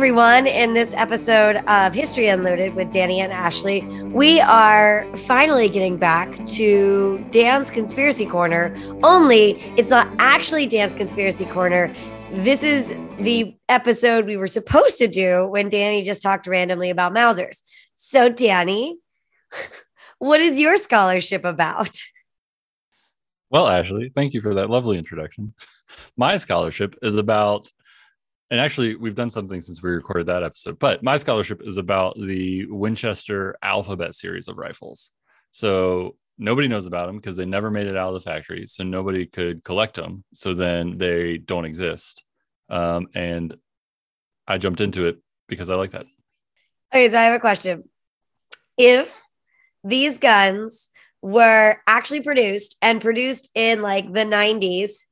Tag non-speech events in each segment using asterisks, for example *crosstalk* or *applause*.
everyone. In this episode of History Unloaded with Danny and Ashley, we are finally getting back to Dan's Conspiracy Corner. Only it's not actually Dan's Conspiracy Corner. This is the episode we were supposed to do when Danny just talked randomly about Mausers. So, Danny, *laughs* what is your scholarship about? Well, Ashley, thank you for that lovely introduction. My scholarship is about and actually we've done something since we recorded that episode but my scholarship is about the winchester alphabet series of rifles. So nobody knows about them because they never made it out of the factory so nobody could collect them so then they don't exist. Um, and i jumped into it because i like that. Okay so i have a question. If these guns were actually produced and produced in like the 90s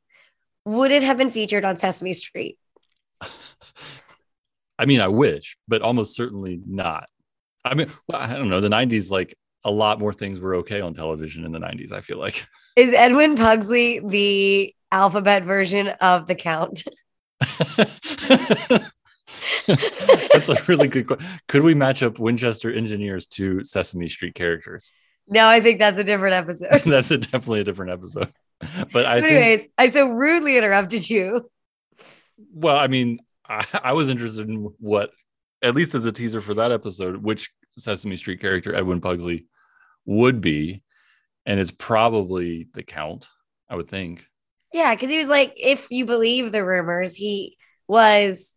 would it have been featured on sesame street I mean, I wish, but almost certainly not. I mean, well, I don't know. The 90s, like a lot more things were okay on television in the 90s, I feel like. *laughs* Is Edwin Pugsley the alphabet version of the Count? *laughs* That's a really good question. Could we match up Winchester engineers to Sesame Street characters? No, I think that's a different episode. *laughs* that's a, definitely a different episode. But so I anyways, think, I so rudely interrupted you. Well, I mean, *laughs* I, I was interested in what, at least as a teaser for that episode, which Sesame Street character Edwin Pugsley would be, and it's probably the Count. I would think. Yeah, because he was like, if you believe the rumors, he was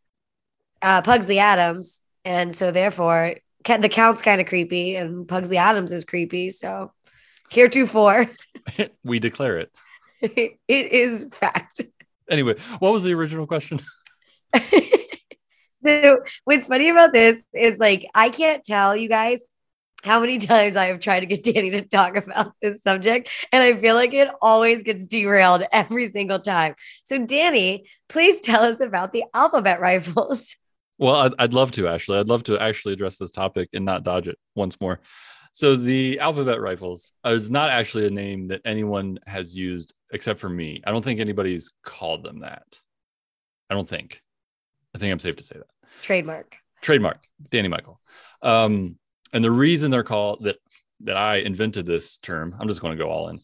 uh, Pugsley Addams, and so therefore the Count's kind of creepy, and Pugsley Addams is creepy. So heretofore, *laughs* we declare it. *laughs* it is fact. Anyway, what was the original question? *laughs* *laughs* so what's funny about this is like I can't tell you guys how many times I have tried to get *laughs* Danny to talk about this subject, and I feel like it always gets derailed every single time. So, Danny, please tell us about the alphabet rifles. Well, I'd, I'd love to, Ashley. I'd love to actually address this topic and not dodge it once more. So, the alphabet rifles is not actually a name that anyone has used except for me. I don't think anybody's called them that. I don't think. I think I'm safe to say that. Trademark. Trademark, Danny Michael. Um, and the reason they're called that that I invented this term, I'm just going to go all in.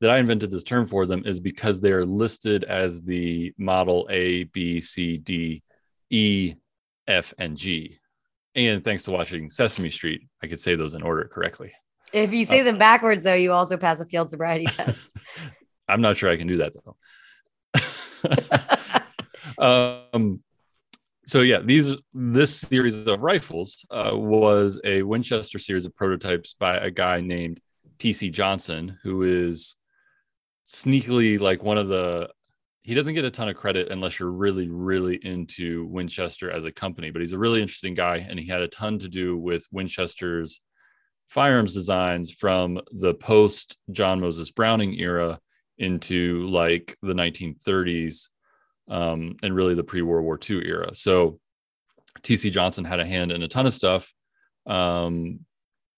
That I invented this term for them is because they're listed as the model A, B, C, D, E, F, and G. And thanks to watching Sesame Street, I could say those in order correctly. If you say Uh, them backwards, though, you also pass a field sobriety test. *laughs* I'm not sure I can do that though. *laughs* um, so yeah, these this series of rifles uh, was a Winchester series of prototypes by a guy named T.C. Johnson, who is sneakily like one of the. He doesn't get a ton of credit unless you're really, really into Winchester as a company, but he's a really interesting guy, and he had a ton to do with Winchester's firearms designs from the post John Moses Browning era into like the 1930s um, and really the pre World War II era. So TC Johnson had a hand in a ton of stuff. Um,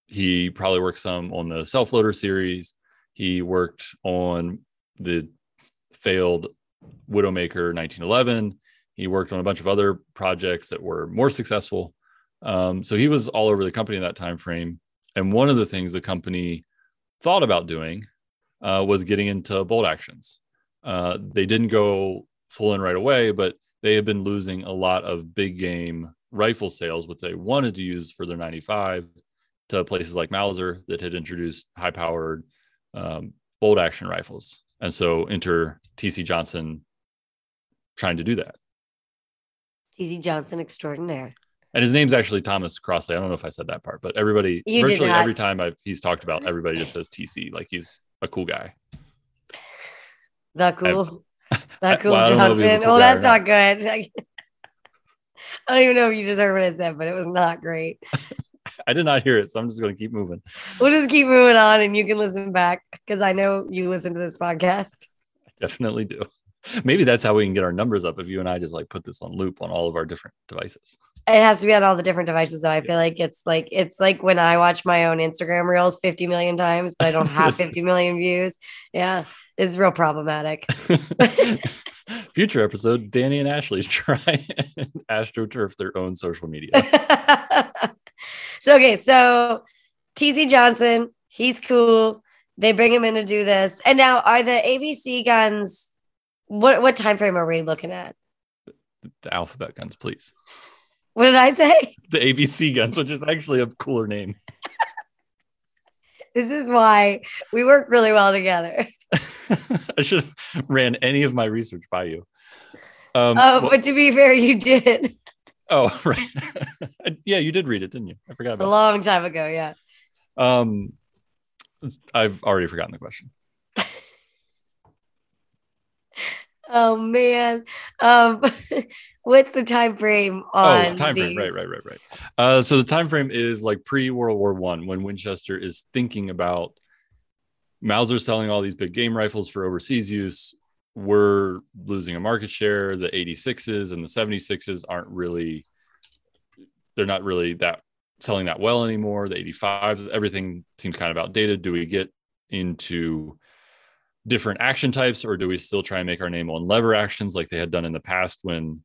he probably worked some on the self loader series. He worked on the failed Widowmaker 1911. He worked on a bunch of other projects that were more successful. Um, so he was all over the company in that time frame. And one of the things the company thought about doing uh, was getting into bolt actions. Uh, they didn't go full in right away, but they had been losing a lot of big game rifle sales, which they wanted to use for their 95 to places like Mauser that had introduced high powered um, bolt action rifles. And so enter TC Johnson trying to do that. TC Johnson extraordinaire. And his name's actually Thomas Crossley. I don't know if I said that part, but everybody, You virtually every time I've, he's talked about, everybody just says TC, like he's a cool guy. The cool. *laughs* *laughs* Cool well, I if he's a Johnson. cool oh, that's not good. *laughs* I don't even know if you just heard what I said, but it was not great. I did not hear it, so I'm just going to keep moving. We'll just keep moving on and you can listen back because I know you listen to this podcast. I definitely do. Maybe that's how we can get our numbers up if you and I just like put this on loop on all of our different devices. It has to be on all the different devices though. I feel like it's like it's like when I watch my own Instagram reels 50 million times, but I don't *laughs* have 50 million views. Yeah, it's real problematic. *laughs* Future episode, Danny and Ashley's try and *laughs* astroturf their own social media. so okay, so TC Johnson, he's cool. They bring him in to do this. And now are the ABC guns what what time frame are we looking at? The alphabet guns, please. What did I say? *laughs* The ABC guns, which is actually a cooler name. this is why we work really well together. *laughs* *laughs* I should have ran any of my research by you. Um, oh, well, but to be fair, you did. Oh, right. yeah, you did read it, didn't you? I forgot a long time ago. Yeah. Um, I've already forgotten the question. oh man. Um, what's the time frame on? Oh, time frame. Right, right, right, right. Uh, so the time frame is like pre World War One when Winchester is thinking about Mauser selling all these big game rifles for overseas use. We're losing a market share. The 86s and the 76s aren't really, they're not really that selling that well anymore. The 85s, everything seems kind of outdated. Do we get into different action types or do we still try and make our name on lever actions like they had done in the past when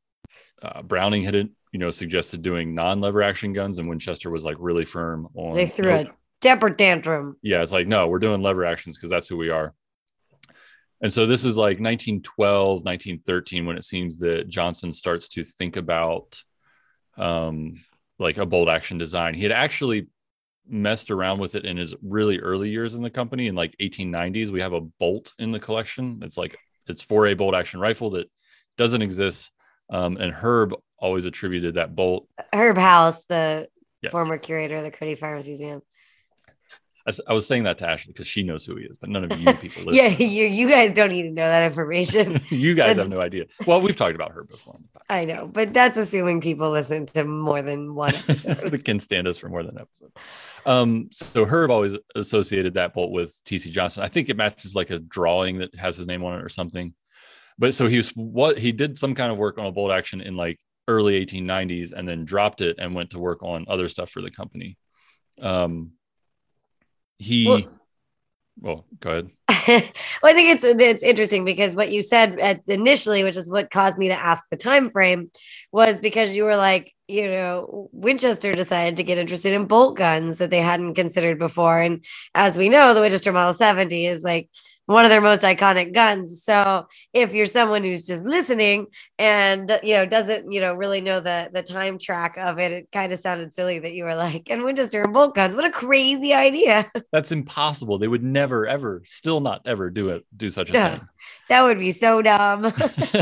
uh, Browning had, you know, suggested doing non-lever action guns and Winchester was like really firm on. They threw a temper tantrum. Yeah, it's like no, we're doing lever actions because that's who we are. And so this is like 1912, 1913 when it seems that Johnson starts to think about um, like a bolt action design. He had actually messed around with it in his really early years in the company in like 1890s. We have a bolt in the collection. It's like it's for a bolt action rifle that doesn't exist. Um, and Herb always attributed that bolt. Herb Houze, the yes. former curator of the Cody Firearms Museum. I, I, was saying that to Ashley because she knows who he is, but none of you *laughs* people. yeah, you you guys don't need to know that information. *laughs* you guys have no idea. Well, we've talked about Herb before. I know, but that's assuming people listen to more than one. *laughs* that can stand us for more than an episode. Um, so Herb always associated that bolt with TC Johnson. I think it matches like a drawing that has his name on it or something. But so he was what he did some kind of work on a bolt action in like early 1890s and then dropped it and went to work on other stuff for the company. Um, he well, well go ahead *laughs* well i think it's it's interesting because what you said at, initially which is what caused me to ask the time frame was because you were like you know winchester decided to get interested in bolt guns that they hadn't considered before and as we know the winchester model 70 is like one of their most iconic guns. So if you're someone who's just listening and you know doesn't you know really know the the time track of it, it kind of sounded silly that you were like, and Winchester and bolt guns. What a crazy idea! *laughs* That's impossible. They would never, ever, still not ever do it. Do such a no, thing. *laughs* That would be so dumb.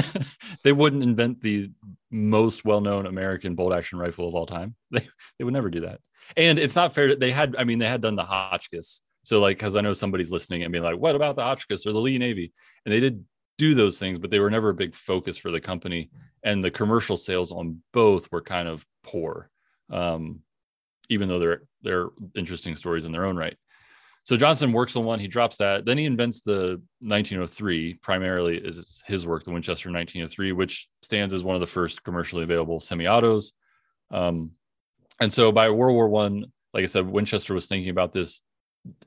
*laughs* they wouldn't invent the most well-known American bolt action rifle of all time. They they would never do that. And it's not fair that they had. I mean, they had done the Hotchkiss so like, because I know somebody's listening and being like, "What about the Hotchkiss or the Lee Navy?" And they did do those things, but they were never a big focus for the company. And the commercial sales on both were kind of poor, um, even though they're they're interesting stories in their own right. So Johnson works on one, he drops that, then he invents the 1903. Primarily is his work, the Winchester 1903, which stands as one of the first commercially available semi-autos. Um, and so by World War One, like I said, Winchester was thinking about this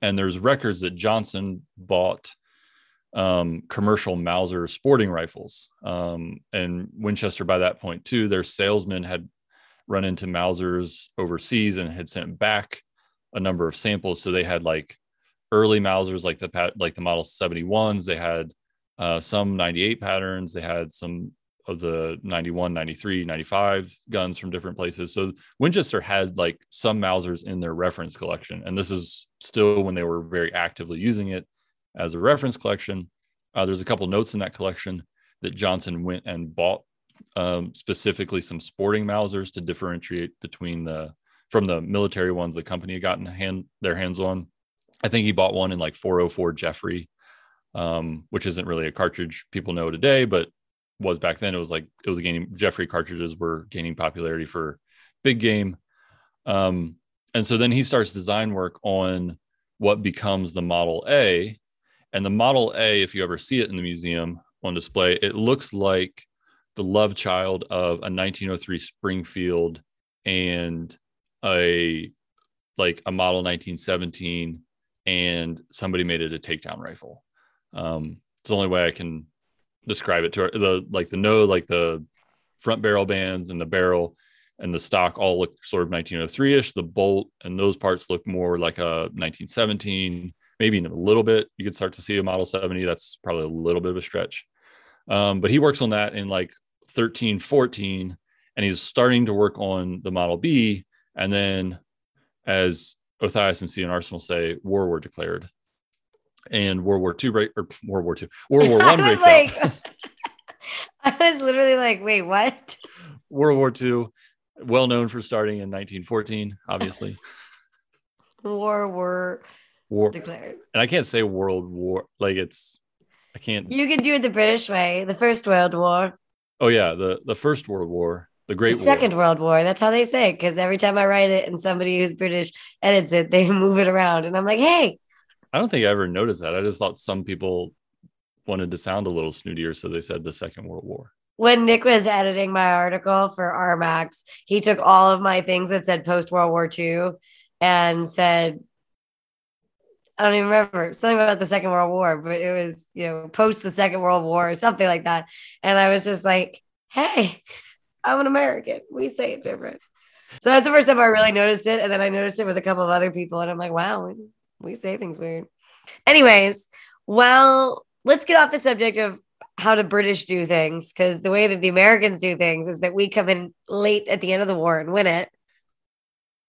and there's records that Johnson bought um, commercial Mauser sporting rifles. Um, and Winchester, by that point, too, their salesmen had run into Mausers overseas and had sent back a number of samples. So they had like early Mausers, like the like the Model 71s. They had uh, some 98 patterns. They had some of the 91, 93, 95 guns from different places. So Winchester had like some Mausers in their reference collection. And this is still when they were very actively using it as a reference collection. Uh, there's a couple notes in that collection that Johnson went and bought um, specifically some sporting Mausers to differentiate between the from the military ones the company had gotten hand their hands on. I think he bought one in like 404 Jeffery, um, which isn't really a cartridge people know today, but was back then. It was like it was gaining Jeffery cartridges were gaining popularity for big game. Um, and so then he starts design work on what becomes the Model A. And the Model A, if you ever see it in the museum on display, it looks like the love child of a 1903 Springfield and a like a model 1917 and somebody made it a takedown rifle. Um, it's the only way I can describe it to. The like the no, like the front barrel bands and the barrel and the stock all look sort of 1903ish. The bolt and those parts look more like a 1917, maybe in a little bit. You could start to see a Model 70. That's probably a little bit of a stretch. Um, but he works on that in like 13, 14, and he's starting to work on the Model B. And then, as Othais and C&Rsenal say, war were declared. And World War II break or World War II, World War *laughs* One breaks like, out. *laughs* I was literally like, wait, what? World War II, well known for starting in 1914, obviously. War were war declared. And I can't say World War like it's I can't You can do it the British way, the First World War. Oh yeah, the the First World War, the Great the Second World War. That's how they say it. Because every time I write it and somebody who's British edits it, they *laughs* move it around, and I'm like, hey. I don't think I ever noticed that. I just thought some people wanted to sound a little snootier, so they said the Second World War. When Nick was editing my article for RMAX, he took all of my things that said post World War II and said I don't even remember something about the Second World War, but it was, you know, post the Second World War or something like that. And I was just like, hey, I'm an American. We say it different. So that's the first time I really noticed it. And then I noticed it with a couple of other people. And I'm like, wow, we say things weird. Anyways, well, let's get off the subject of how the British do things because the way that the Americans do things is that we come in late at the end of the war and win it.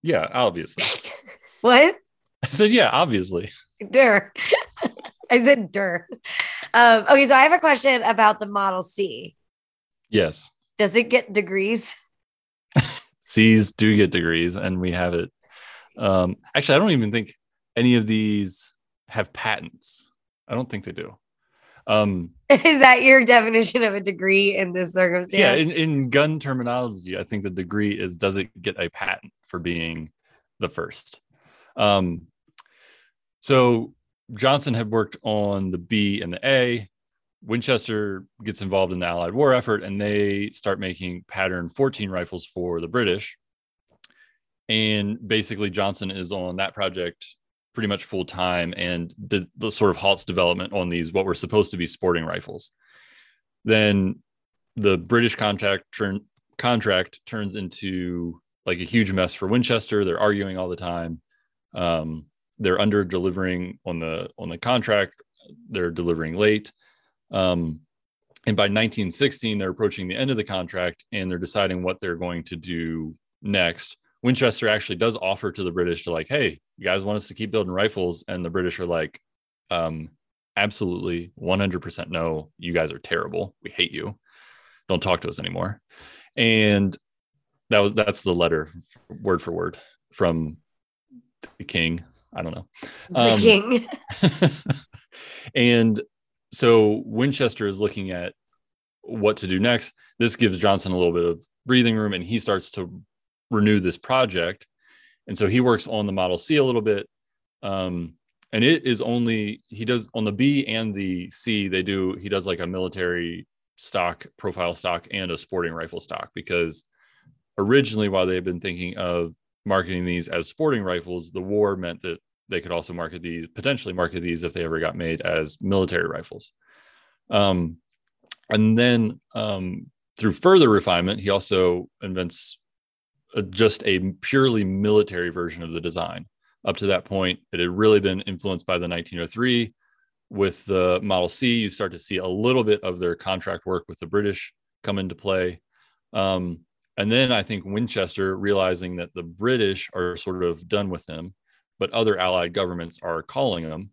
Yeah, obviously. *laughs* what? I said, yeah, obviously. Dur. *laughs* I said dur. Um, okay, so I have a question about the Model C. Yes. Does it get degrees? *laughs* C's do get degrees, and we have it. Um, actually, I don't even think any of these have patents. I don't think they do. Um, *laughs* Is that your definition of a degree in this circumstance? Yeah, in, in gun terminology, I think the degree is does it get a patent for being the first? Um, so Johnson had worked on the B and the A. Winchester gets involved in the Allied war effort and they start making pattern 14 rifles for the British. And basically, Johnson is on that project pretty much full time and the, the sort of halts development on these, what were supposed to be sporting rifles. Then the British contract turn, contract turns into like a huge mess for Winchester. They're arguing all the time. Um, they're under delivering on the on the contract they're delivering late um, and by 1916 they're approaching the end of the contract and they're deciding what they're going to do next winchester actually does offer to the british to like hey you guys want us to keep building rifles and the british are like um, absolutely 100% no you guys are terrible we hate you don't talk to us anymore and that was that's the letter word for word from the king I don't know. The um, king. *laughs* and so Winchester is looking at what to do next. This gives Johnson a little bit of breathing room and he starts to renew this project. And so he works on the Model C a little bit. Um, and it is only, he does on the B and the C, they do, he does like a military stock, profile stock, and a sporting rifle stock because originally, while they've been thinking of marketing these as sporting rifles, the war meant that they could also market these, potentially market these if they ever got made as military rifles. Um, and then um, through further refinement, he also invents just a purely military version of the design. Up to that point, it had really been influenced by the 1903. With the Model C, you start to see a little bit of their contract work with the British come into play. Um, and then I think Winchester, realizing that the British are sort of done with them, but other allied governments are calling them,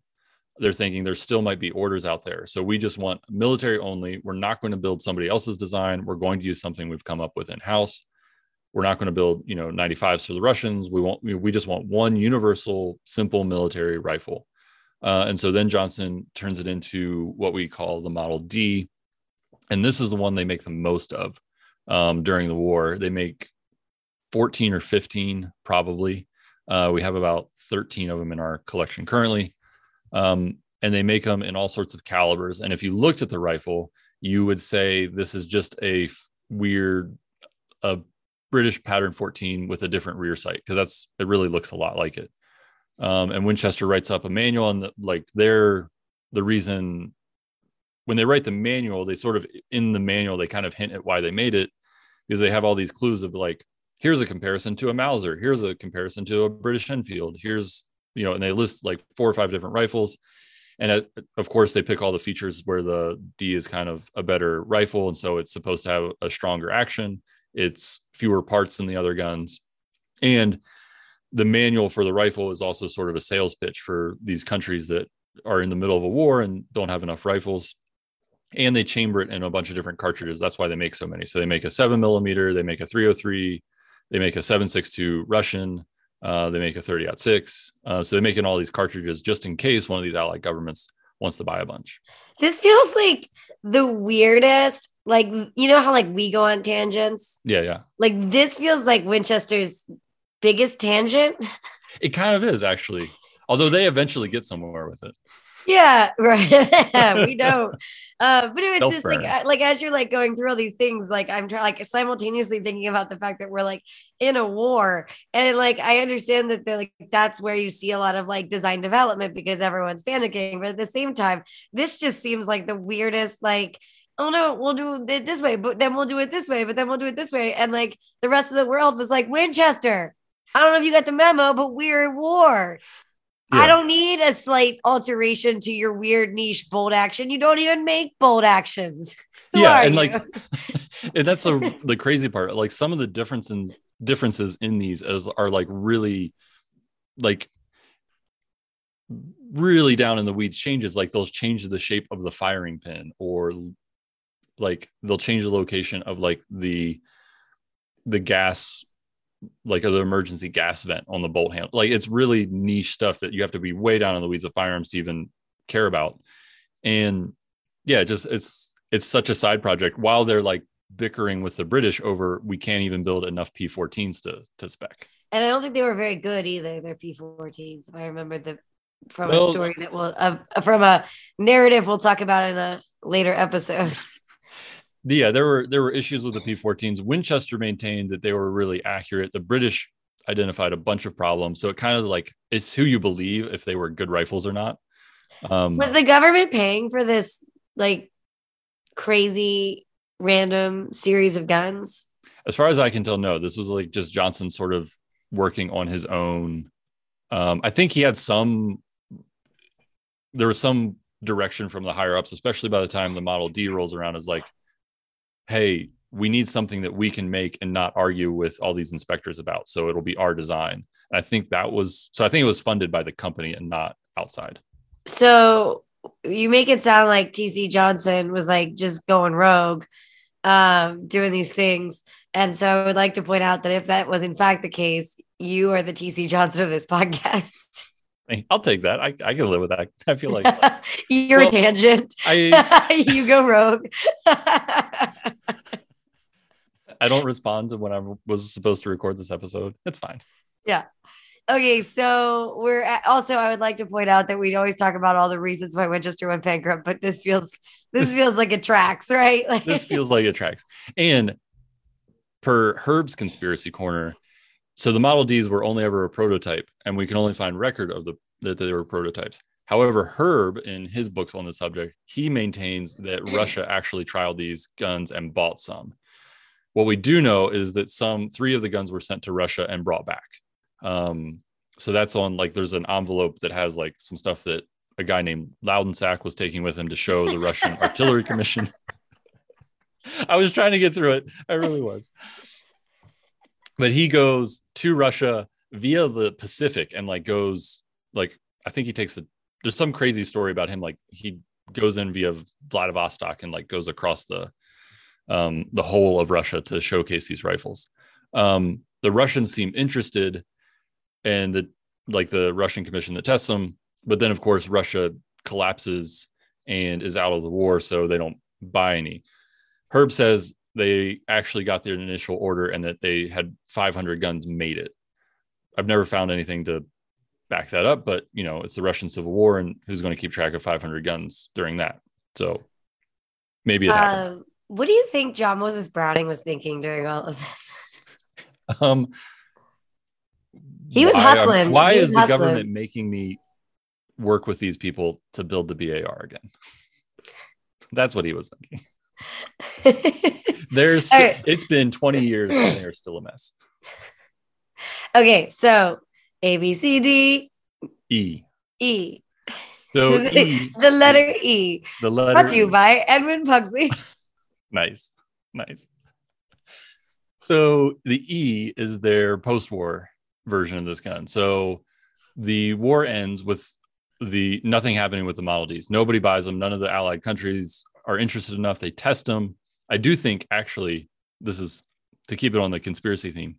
they're thinking there still might be orders out there. So we just want military only. We're not going to build somebody else's design. We're going to use something we've come up with in house. We're not going to build, you know, 95s for the Russians. We want, we just want one universal, simple military rifle. Uh, and so then Johnson turns it into what we call the Model D. And this is the one they make the most of um, during the war. They make 14 or 15 probably. Uh, we have about 13 of them in our collection currently. Um, and they make them in all sorts of calibers. And if you looked at the rifle, you would say this is just a f- weird, a British pattern 14 with a different rear sight because that's it really looks a lot like it. Um, and Winchester writes up a manual, and the, like they're the reason when they write the manual, they sort of in the manual they kind of hint at why they made it, because they have all these clues of like, here's a comparison to a Mauser, here's a comparison to a British Enfield, here's you know, and they list like four or five different rifles. And it, of course, they pick all the features where the D is kind of a better rifle, and so it's supposed to have a stronger action. It's fewer parts than the other guns, and the manual for the rifle is also sort of a sales pitch for these countries that are in the middle of a war and don't have enough rifles and they chamber it in a bunch of different cartridges. That's why they make so many. So they make a seven millimeter, they make a 303, they make a 762 Russian, uh, they make a 30 out six. Uh, so they're making all these cartridges just in case one of these allied governments wants to buy a bunch. This feels like the weirdest. Like you know how like we go on tangents. Yeah, yeah. Like this feels like Winchester's biggest tangent. It kind of is actually, although they eventually get somewhere with it. Yeah, *laughs* right. *laughs* we don't. *laughs* Uh, but it's Don't just like like as you're like going through all these things, like I'm trying like simultaneously thinking about the fact that we're like in a war, and like I understand that they're like that's where you see a lot of like design development because everyone's panicking, but at the same time, this just seems like the weirdest like oh no, we'll do it this way, but then we'll do it this way, but then we'll do it this way. And like the rest of the world was like, Winchester, I don't know if you got the memo, but we're at war. Yeah. I don't need a slight alteration to your weird niche bolt action. You don't even make bolt actions. *laughs* Who yeah, and you? like, *laughs* *laughs* and that's a, the crazy part. Like some of the differences differences in these is, are like really, like, really down in the weeds changes. Like they'll change the shape of the firing pin, or like they'll change the location of like the the gas like the emergency gas vent on the bolt handle. Like it's really niche stuff that you have to be way down in the weeds of firearms to even care about. And yeah, just it's it's such a side project while they're like bickering with the British over we can't even build enough P14s to to spec. And I don't think they were very good either. Their P14s, if I remember the from well, a story that will uh, from a narrative we'll talk about in a later episode. *laughs* yeah, there were there were issues with the P14s. Winchester maintained that they were really accurate. The British identified a bunch of problems. So it kind of like it's who you believe if they were good rifles or not. Um, was the government paying for this like crazy random series of guns? As far as I can tell, no. This was like just Johnson sort of working on his own. Um, I think he had some. There was some direction from the higher ups, especially by the time the Model D rolls around. Is like, hey, we need something that we can make and not argue with all these inspectors about. So it'll be our design. And I think that was so I think it was funded by the company and not outside. So you make it sound like TC Johnson was like just going rogue, um, doing these things. And so I would like to point out that if that was in fact the case, you are the TC Johnson of this *laughs* podcast. *laughs* I'll take that. I, I can live with that. *laughs* I feel like *laughs* you're well, a tangent. I, you go rogue. I don't respond to when I was supposed to record this episode. It's fine. Yeah. Okay, so we're at, also. I would like to point out that we always talk about all the reasons why Winchester went bankrupt, but this feels this feels like it tracks, right? Like, this feels like it tracks. And per Herb's conspiracy corner, so the Model Ds were only ever a prototype, and we can only find record of the that they were prototypes. However, Herb, in his books on the subject, he maintains that *clears throat* Russia actually trialed these guns and bought some. What we do know is that some three of the guns were sent to Russia and brought back. Um, so that's on like there's an envelope that has like some stuff that a guy named Loudensack was taking with him to show the Russian *laughs* Artillery Commission. *laughs* I was trying to get through it. I really was. But he goes to Russia via the Pacific and like goes like I think he takes a there's some crazy story about him like he goes in via Vladivostok and like goes across the um, the whole of Russia to showcase these rifles. Um, the Russians seem interested, and the like the Russian commission that tests them, but then of course Russia collapses and is out of the war, so they don't buy any. Herb says they actually got their initial order and that they had 500 guns made it. I've never found anything to back that up, but you know, it's the Russian Civil War, and who's going to keep track of 500 guns during that? So maybe it happened. Um, what do you think John Moses Browning was thinking during all of this? *laughs* um, he was why, hustling. Why was is hustling. the government making me work with these people to build the BAR again? *laughs* That's what he was thinking. *laughs* There's All right. it's been 20 years and they're still a mess. *laughs* Okay, so A B C D E. E. So *laughs* E, the letter E. the letter Brought to you E. by Edwin Pugsley. Nice. Nice. So the E is their post-war version of this gun. So the war ends with the nothing happening with the Model Ds. Nobody buys them. None of the allied countries are interested enough. They test them. I do think actually this is to keep it on the conspiracy theme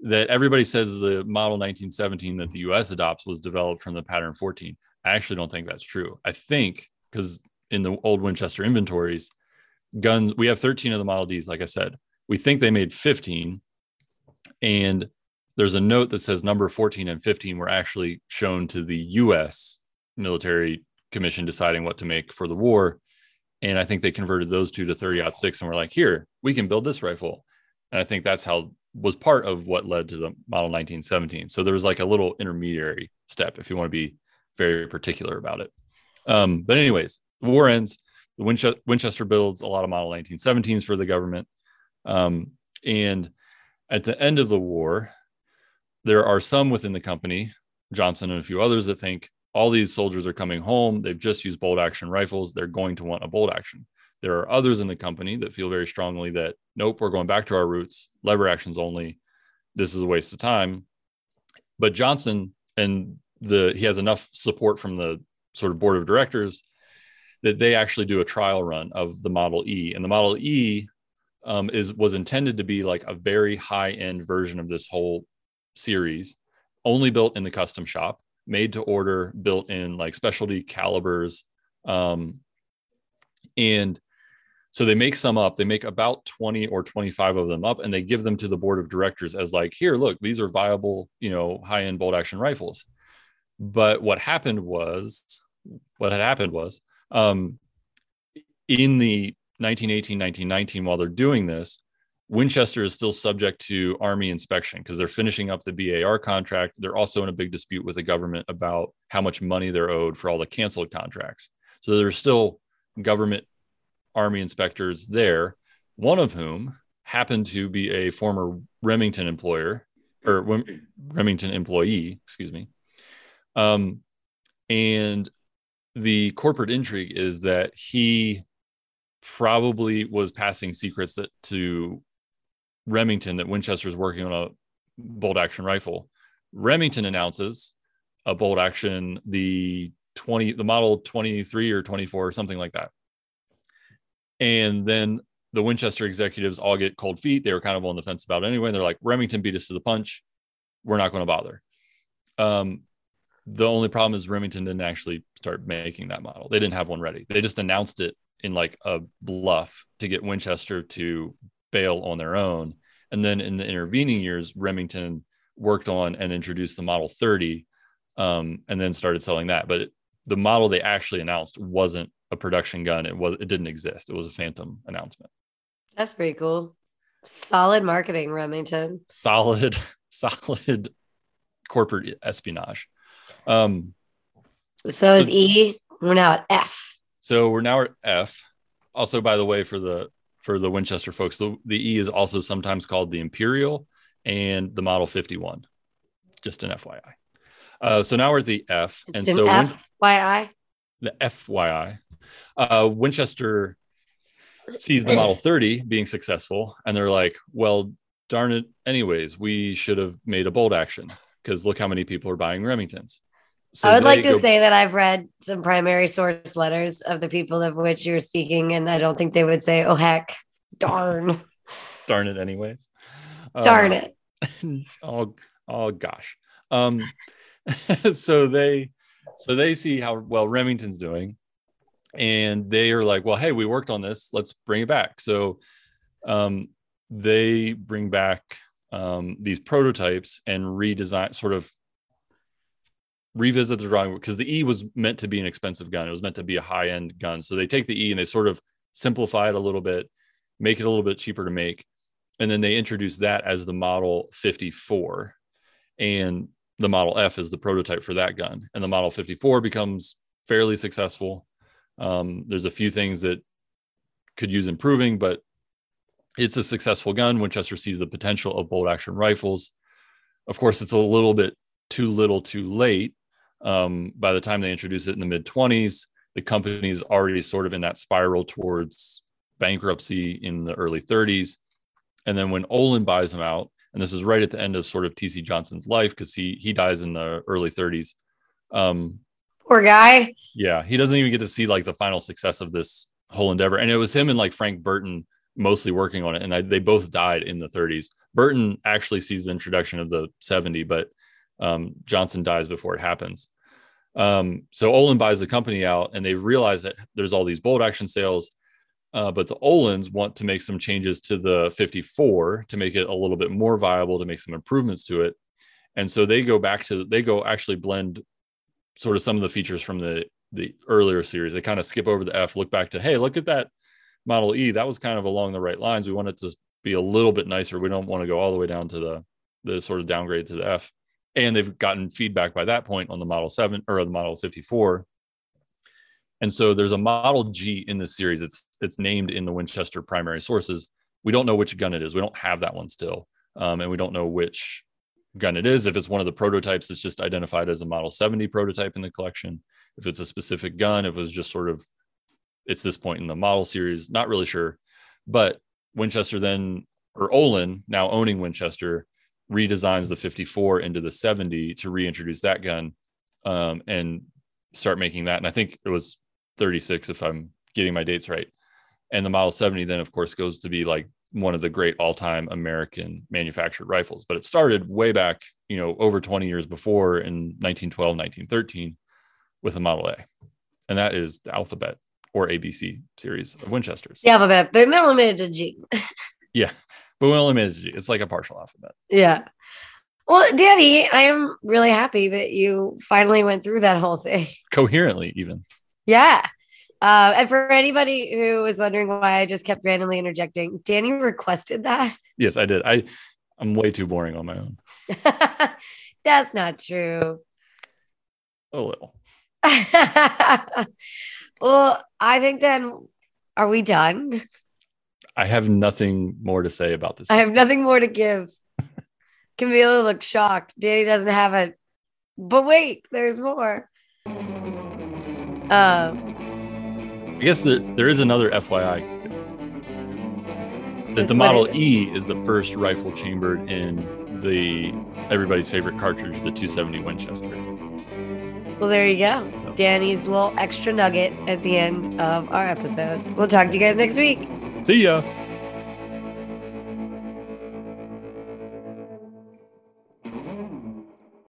that everybody says the model 1917 that the US adopts was developed from the pattern 14. I actually don't think that's true. I think because in the old Winchester inventories, guns, we have 13 of the Model Ds, like I said. We think they made 15. And there's a note that says number 14 and 15 were actually shown to the US military commission deciding what to make for the war. And I think they converted those two to 30 six and we're like, here, we can build this rifle. And I think that's how was part of what led to the model 1917. So there was like a little intermediary step if you want to be very particular about it. Um, but anyways, the war ends. The Winchester, Winchester builds a lot of model 1917s for the government. Um, and at the end of the war, there are some within the company, Johnson and a few others, that think all these soldiers are coming home. They've just used bolt action rifles. They're going to want a bolt action. There are others in the company that feel very strongly that, nope, we're going back to our roots, lever actions only. This is a waste of time. But Johnson and the he has enough support from the sort of board of directors that they actually do a trial run of the Model E, and the Model E um, is was intended to be like a very high end version of this whole series, only built in the custom shop, made to order, built in like specialty calibers, um, and so they make some up. They make about 20 or 25 of them up and they give them to the board of directors as like, here, look, these are viable, you know, high-end bolt action rifles. But what happened was what had happened was um, in the 1918, 1919, while they're doing this, Winchester is still subject to Army inspection because they're finishing up the BAR contract. They're also in a big dispute with the government about how much money they're owed for all the canceled contracts. So there's still government Army inspectors there, one of whom happened to be a former Remington employer or Remington employee, excuse me. Um, and the corporate intrigue is that he probably was passing secrets that to Remington that Winchester is working on a bolt action rifle. Remington announces a bolt action, the 20, the model 23 or 24 or something like that. And then the Winchester executives all get cold feet. They were kind of on the fence about it anyway. They're like, Remington beat us to the punch. We're not going to bother. Um, the only problem is Remington didn't actually start making that model. They didn't have one ready. They just announced it in like a bluff to get Winchester to bail on their own. And then in the intervening years, Remington worked on and introduced the Model 30 um, and then started selling that. But it, the model they actually announced wasn't a production gun. It was it didn't exist. It was a phantom announcement. That's pretty cool. Solid marketing, Remington. Solid, *laughs* solid corporate espionage. Um, So is E. We're now at F. so we're now at F. Also, by the way, for the for the Winchester folks, the, the E is also sometimes called the Imperial and the Model 51. Just an FYI. Uh, so now we're at the F, It's and an so Win- FYI. the FYI, uh, Winchester sees the Model 30 being successful, and they're like, "Well, darn it! Anyways, we should have made a bold action because look how many people are buying Remingtons." So I would like to go- say that I've read some primary source letters of the people of which you're speaking, and I don't think they would say, "Oh heck, darn, "Darn it!" Anyways, darn Um, it." *laughs* oh, oh gosh. Um, *laughs* so they, so they see how well Remington's doing, and they are like, well, hey, we worked on this. Let's bring it back. So, um, they bring back um, these prototypes and redesign, sort of revisit the drawing because the E was meant to be an expensive gun. It was meant to be a high end gun. So they take the E and they sort of simplify it a little bit, make it a little bit cheaper to make. And then they introduce that as the Model 54. And the Model F is the prototype for that gun. And the Model 54 becomes fairly successful. Um, there's a few things that could use improving, but it's a successful gun. Winchester sees the potential of bolt action rifles. Of course, it's a little bit too little, too late. Um, by the time they introduce it in the mid 20s, the company is already sort of in that spiral towards bankruptcy in the early 30s. And then when Olin buys them out, and this is right at the end of sort of TC Johnson's life because he he dies in the early 30s. Um, Poor guy. Yeah, he doesn't even get to see like the final success of this whole endeavor. And it was him and like Frank Burton mostly working on it, and I, they both died in the 30s. Burton actually sees the introduction of the 70, but um, Johnson dies before it happens. Um, so Olin buys the company out, and they realize that there's all these bolt action sales, uh, but the Olins want to make some changes to the 54 to make it a little bit more viable, to make some improvements to it. And so they go back to they go actually blend sort of some of the features from the the earlier series. They kind of skip over the F, look back to hey, look at that Model E. That was kind of along the right lines. We want it to be a little bit nicer. We don't want to go all the way down to the the sort of downgrade to the F. And they've gotten feedback by that point on the Model 7 or the Model 54 and so there's a Model G in this series. It's it's named in the Winchester primary sources. We don't know which gun it is. We don't have that one still, um, and we don't know which gun it is. If it's one of the prototypes that's just identified as a Model 70 prototype in the collection, if it's a specific gun, if it was just sort of it's this point in the model series, not really sure. But Winchester then or Olin now owning Winchester redesigns the 54 into the 70 to reintroduce that gun um, and start making that. And I think it was 36 if I'm getting my dates right. And the Model 70 then, of course, goes to be like one of the great all-time American manufactured rifles. But it started way back, you know, over 20 years before in 1912, 1913 with a Model A. And that is the Alphabet or ABC series of Winchesters. The alphabet, but we only made it to G. yeah. But we only G. It's like a partial alphabet. Yeah. Well, Danny, I am really happy that you finally went through that whole thing *laughs* coherently, even. Yeah. Uh, and for anybody who was wondering why I just kept randomly interjecting, Danny requested that. Yes, I did. I I'm way too boring on my own. *laughs* That's not true. A little. *laughs* well, I think then are we done? I have nothing more to say about this. I have nothing more to give. *laughs* Camila looks shocked. Danny doesn't have it. But wait, there's more. Um, I guess there, there is another FYI that the Model E is the first rifle chambered in the everybody's favorite cartridge, the 270 Winchester. Well, there you go. Danny's little extra nugget at the end of our episode. We'll talk to you guys next week. See ya.